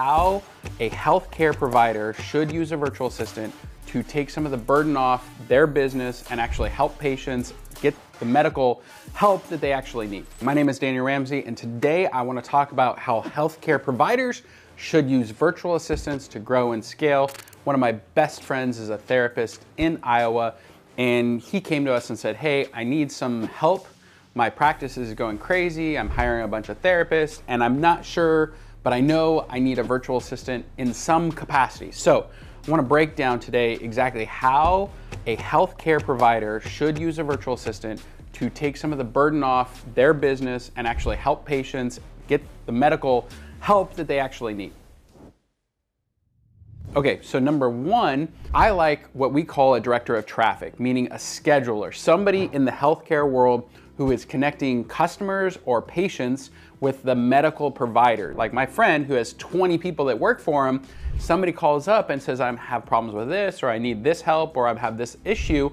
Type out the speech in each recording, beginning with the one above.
How a healthcare provider should use a virtual assistant to take some of the burden off their business and actually help patients get the medical help that they actually need. My name is Daniel Ramsey, and today I want to talk about how healthcare providers should use virtual assistants to grow and scale. One of my best friends is a therapist in Iowa, and he came to us and said, Hey, I need some help. My practice is going crazy. I'm hiring a bunch of therapists, and I'm not sure, but I know I need a virtual assistant in some capacity. So, I want to break down today exactly how a healthcare provider should use a virtual assistant to take some of the burden off their business and actually help patients get the medical help that they actually need. Okay, so number one, I like what we call a director of traffic, meaning a scheduler, somebody in the healthcare world who is connecting customers or patients with the medical provider. Like my friend who has 20 people that work for him, somebody calls up and says, I have problems with this, or I need this help, or I have this issue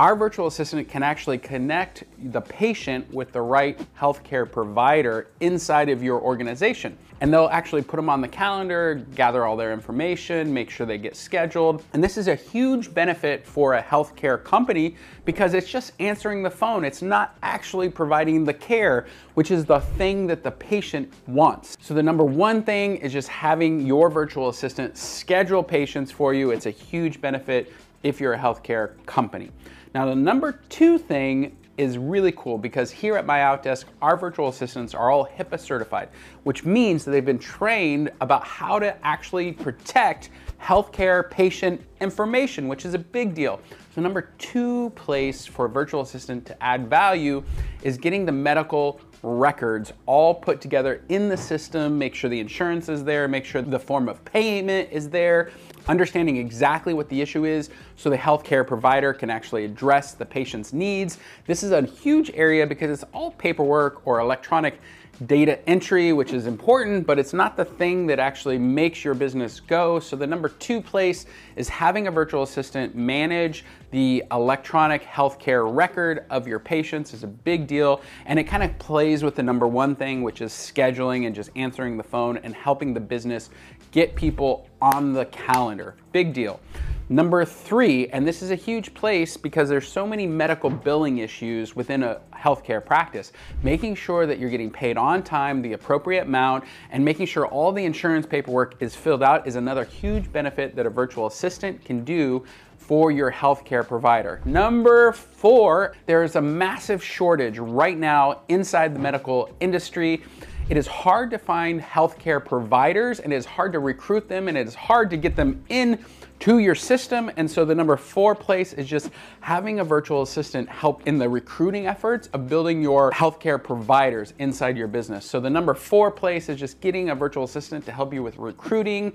our virtual assistant can actually connect the patient with the right healthcare provider inside of your organization. And they'll actually put them on the calendar, gather all their information, make sure they get scheduled. And this is a huge benefit for a healthcare company because it's just answering the phone. It's not actually providing the care, which is the thing that the patient wants. So, the number one thing is just having your virtual assistant schedule patients for you. It's a huge benefit if you're a healthcare company. Now, the number two thing is really cool because here at MyOutDesk, our virtual assistants are all HIPAA certified, which means that they've been trained about how to actually protect healthcare patient information, which is a big deal. So, number two place for a virtual assistant to add value is getting the medical records all put together in the system, make sure the insurance is there, make sure the form of payment is there, understanding exactly what the issue is so the healthcare provider can actually address the patient's needs. This is a huge area because it's all paperwork or electronic data entry, which is important, but it's not the thing that actually makes your business go. So, the number two place is having a virtual assistant manage the electronic healthcare record of your patients is a big deal. And it kind of plays with the number one thing, which is scheduling and just answering the phone and helping the business get people on the calendar. Big deal. Number three, and this is a huge place because there's so many medical billing issues within a healthcare practice, making sure that you're getting paid on time, the appropriate amount, and making sure all the insurance paperwork is filled out is another huge benefit that a virtual assistant can do for your healthcare provider. Number four, there's a massive shortage right now inside the medical industry. It is hard to find healthcare providers and it is hard to recruit them and it is hard to get them in to your system. And so the number four place is just having a virtual assistant help in the recruiting efforts of building your healthcare providers inside your business. So the number four place is just getting a virtual assistant to help you with recruiting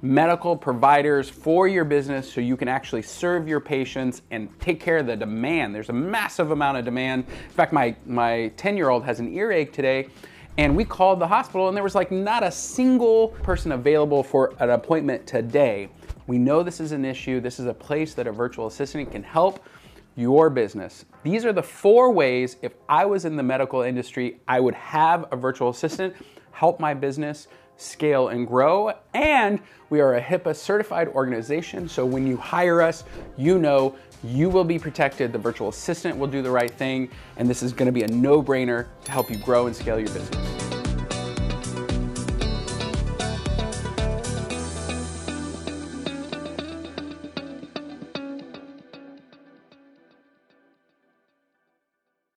medical providers for your business so you can actually serve your patients and take care of the demand. There's a massive amount of demand. In fact, my, my 10 year old has an earache today and we called the hospital, and there was like not a single person available for an appointment today. We know this is an issue. This is a place that a virtual assistant can help your business. These are the four ways, if I was in the medical industry, I would have a virtual assistant help my business scale and grow. And we are a HIPAA certified organization. So when you hire us, you know you will be protected. The virtual assistant will do the right thing. And this is going to be a no brainer to help you grow and scale your business.